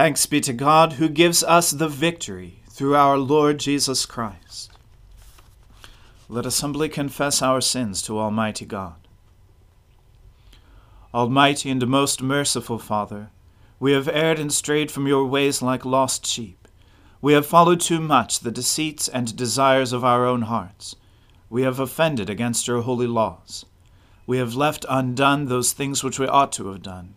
Thanks be to God who gives us the victory through our Lord Jesus Christ. Let us humbly confess our sins to Almighty God. Almighty and most merciful Father, we have erred and strayed from your ways like lost sheep. We have followed too much the deceits and desires of our own hearts. We have offended against your holy laws. We have left undone those things which we ought to have done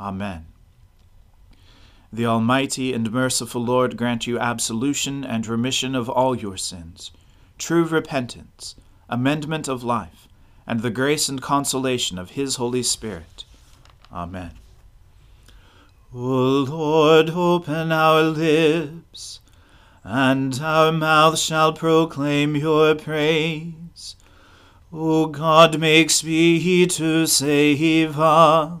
Amen. The Almighty and merciful Lord grant you absolution and remission of all your sins, true repentance, amendment of life, and the grace and consolation of His Holy Spirit. Amen. O Lord, open our lips, and our mouth shall proclaim your praise. O God, make speed to save us.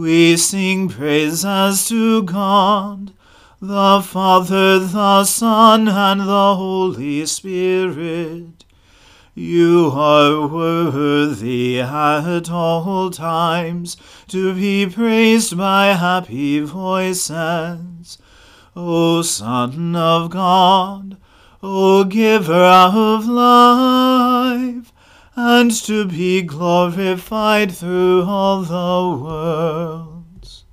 we sing praises to God, the Father, the Son, and the Holy Spirit. You are worthy at all times to be praised by happy voices. O Son of God, O Giver of life, and to be glorified through all the worlds.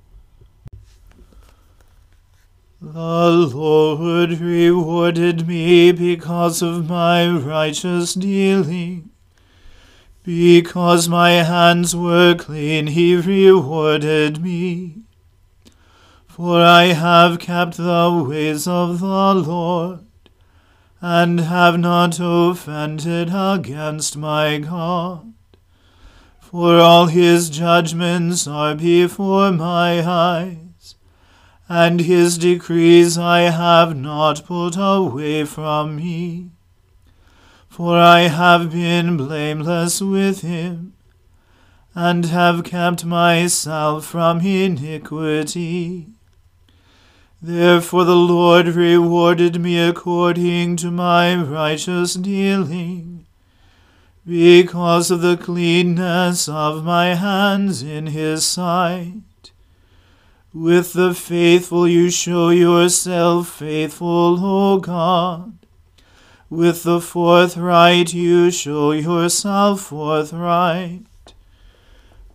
The Lord rewarded me because of my righteous dealing. Because my hands were clean, he rewarded me. For I have kept the ways of the Lord and have not offended against my God. For all his judgments are before my eyes, and his decrees I have not put away from me. For I have been blameless with him, and have kept myself from iniquity. Therefore the Lord rewarded me according to my righteous dealing, because of the cleanness of my hands in his sight. With the faithful you show yourself faithful, O God. With the forthright you show yourself forthright.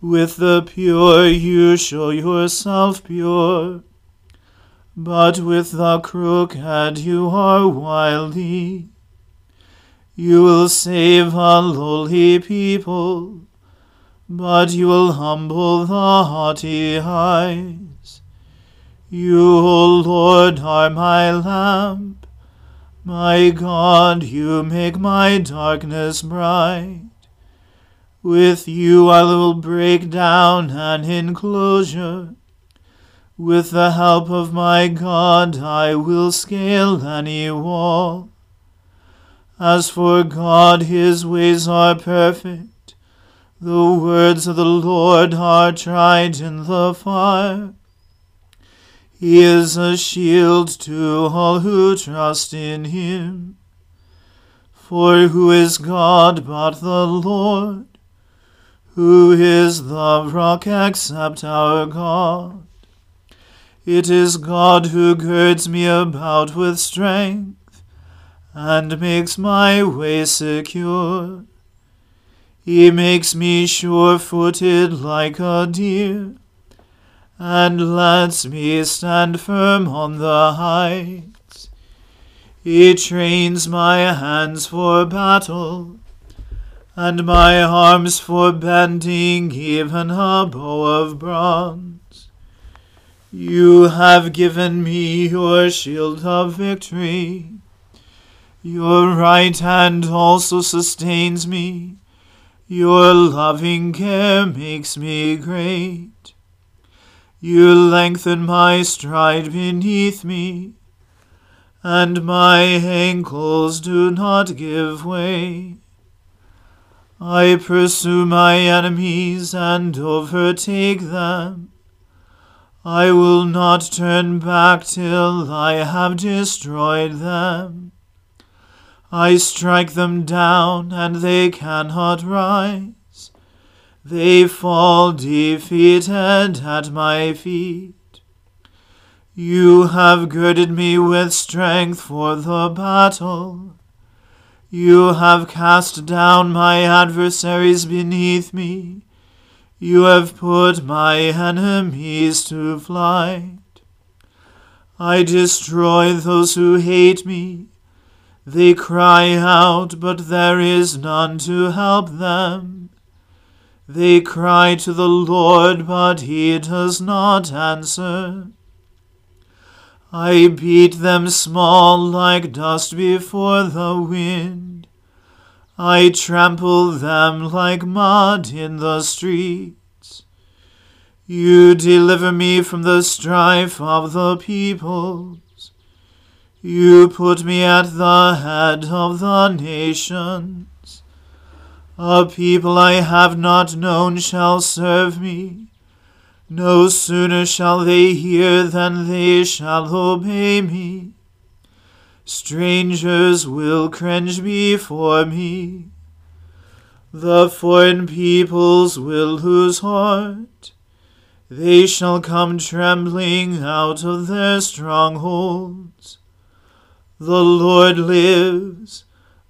With the pure you show yourself pure. But with the crooked you are wily. You will save a lowly people, but you will humble the haughty eyes. You, O Lord, are my lamp. My God, you make my darkness bright. With you I will break down an enclosure with the help of my God, I will scale any wall. As for God, his ways are perfect. The words of the Lord are tried in the fire. He is a shield to all who trust in him. For who is God but the Lord? Who is the rock except our God? It is God who girds me about with strength and makes my way secure. He makes me sure footed like a deer and lets me stand firm on the heights. He trains my hands for battle, and my arms for bending even a bow of bronze. You have given me your shield of victory. Your right hand also sustains me. Your loving care makes me great. You lengthen my stride beneath me and my ankles do not give way. I pursue my enemies and overtake them. I will not turn back till I have destroyed them. I strike them down, and they cannot rise. They fall defeated at my feet. You have girded me with strength for the battle. You have cast down my adversaries beneath me. You have put my enemies to flight. I destroy those who hate me. They cry out, but there is none to help them. They cry to the Lord, but he does not answer. I beat them small like dust before the wind. I trample them like mud in the streets. You deliver me from the strife of the peoples. You put me at the head of the nations. A people I have not known shall serve me. No sooner shall they hear than they shall obey me. Strangers will cringe before me. The foreign peoples will lose heart. They shall come trembling out of their strongholds. The Lord lives.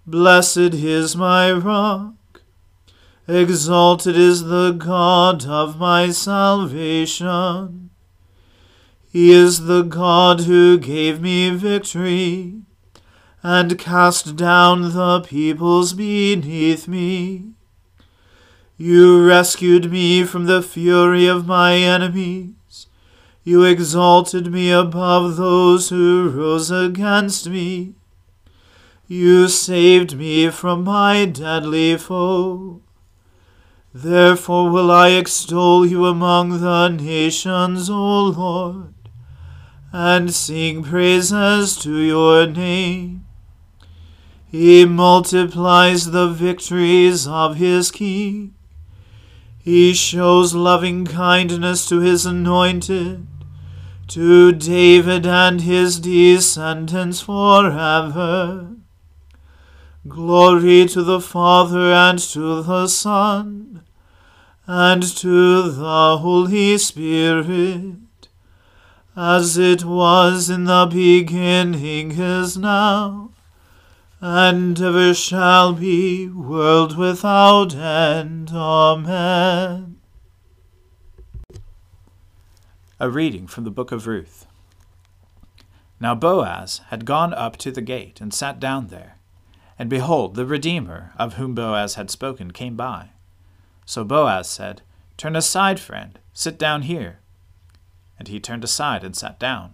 Blessed is my rock. Exalted is the God of my salvation. He is the God who gave me victory and cast down the peoples beneath me. You rescued me from the fury of my enemies. You exalted me above those who rose against me. You saved me from my deadly foe. Therefore will I extol you among the nations, O Lord, and sing praises to your name. He multiplies the victories of his king. He shows loving kindness to his anointed, to David and his descendants forever. Glory to the Father and to the Son and to the Holy Spirit, as it was in the beginning is now, and ever shall be, world without end. Amen. A reading from the book of Ruth. Now Boaz had gone up to the gate and sat down there. And behold, the Redeemer, of whom Boaz had spoken, came by. So Boaz said, Turn aside, friend, sit down here. And he turned aside and sat down.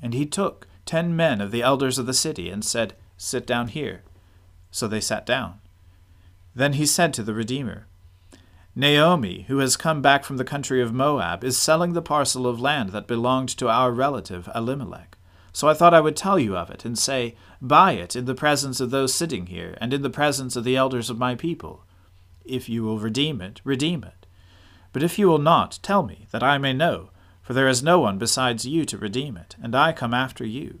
And he took ten men of the elders of the city, and said, Sit down here. So they sat down. Then he said to the Redeemer, Naomi, who has come back from the country of Moab, is selling the parcel of land that belonged to our relative Elimelech. So I thought I would tell you of it, and say, Buy it in the presence of those sitting here, and in the presence of the elders of my people. If you will redeem it, redeem it. But if you will not, tell me, that I may know, For there is no one besides you to redeem it, and I come after you.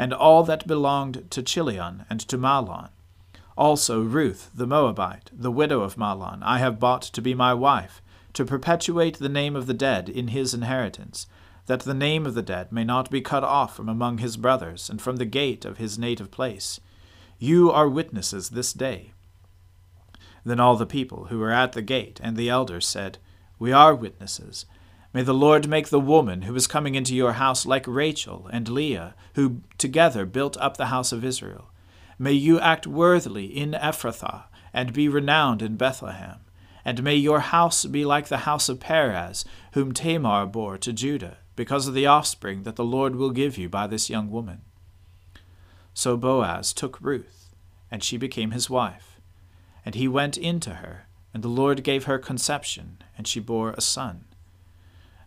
and all that belonged to Chilion and to Mahlon. Also Ruth the Moabite, the widow of Mahlon, I have bought to be my wife, to perpetuate the name of the dead in his inheritance, that the name of the dead may not be cut off from among his brothers, and from the gate of his native place. You are witnesses this day. Then all the people who were at the gate and the elders said, We are witnesses. May the Lord make the woman who is coming into your house like Rachel and Leah, who together built up the house of Israel. May you act worthily in Ephrathah, and be renowned in Bethlehem. And may your house be like the house of Perez, whom Tamar bore to Judah, because of the offspring that the Lord will give you by this young woman. So Boaz took Ruth, and she became his wife. And he went in to her, and the Lord gave her conception, and she bore a son.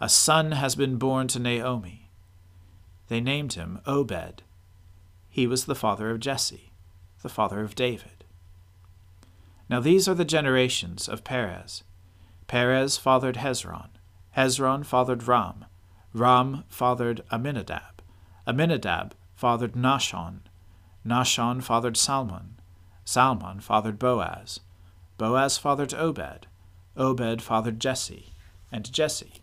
a son has been born to Naomi. They named him Obed. He was the father of Jesse, the father of David. Now these are the generations of Perez. Perez fathered Hezron. Hezron fathered Ram. Ram fathered Amminadab. Amminadab fathered Nahshon. Nahshon fathered Salmon. Salmon fathered Boaz. Boaz fathered Obed. Obed fathered Jesse. And Jesse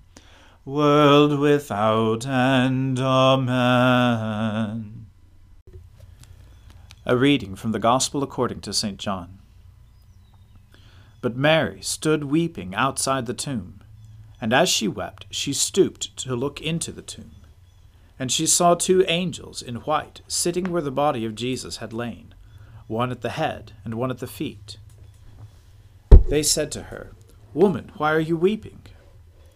world without end. Amen. A reading from the Gospel according to St. John. But Mary stood weeping outside the tomb. And as she wept, she stooped to look into the tomb. And she saw two angels in white sitting where the body of Jesus had lain, one at the head and one at the feet. They said to her, Woman, why are you weeping?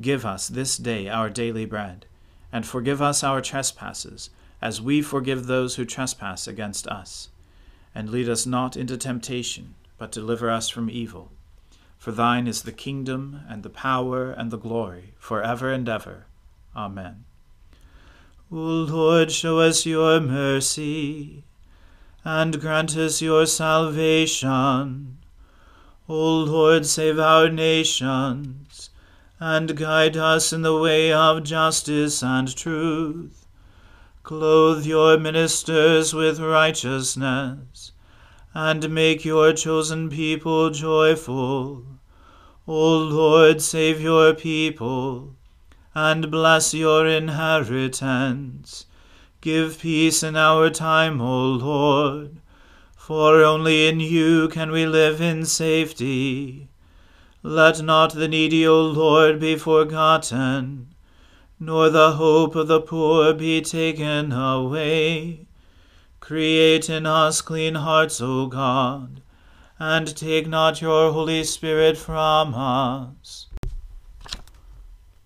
Give us this day our daily bread, and forgive us our trespasses as we forgive those who trespass against us. And lead us not into temptation, but deliver us from evil. For thine is the kingdom, and the power, and the glory, for ever and ever. Amen. O Lord, show us your mercy, and grant us your salvation. O Lord, save our nations, and guide us in the way of justice and truth. Clothe your ministers with righteousness, and make your chosen people joyful. O Lord, save your people, and bless your inheritance. Give peace in our time, O Lord, for only in you can we live in safety. Let not the needy, O Lord, be forgotten nor the hope of the poor be taken away. Create in us clean hearts, O God, and take not your Holy Spirit from us.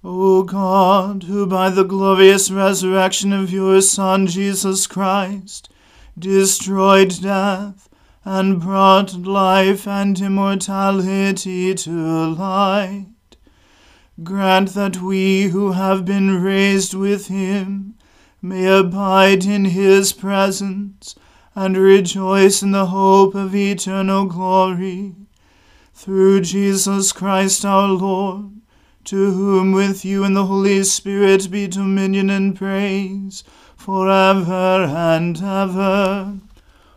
O God, who by the glorious resurrection of your Son Jesus Christ destroyed death and brought life and immortality to light, Grant that we who have been raised with him may abide in his presence and rejoice in the hope of eternal glory. Through Jesus Christ our Lord, to whom with you and the Holy Spirit be dominion and praise for ever and ever.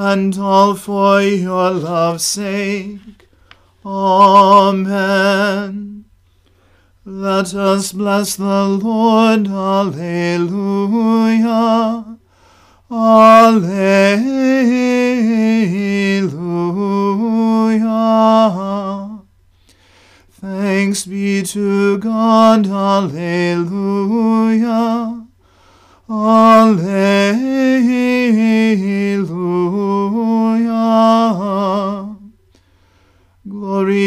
and all for your love's sake. Amen. Let us bless the Lord. Alleluia. Alleluia. Thanks be to God. Alleluia. Alleluia.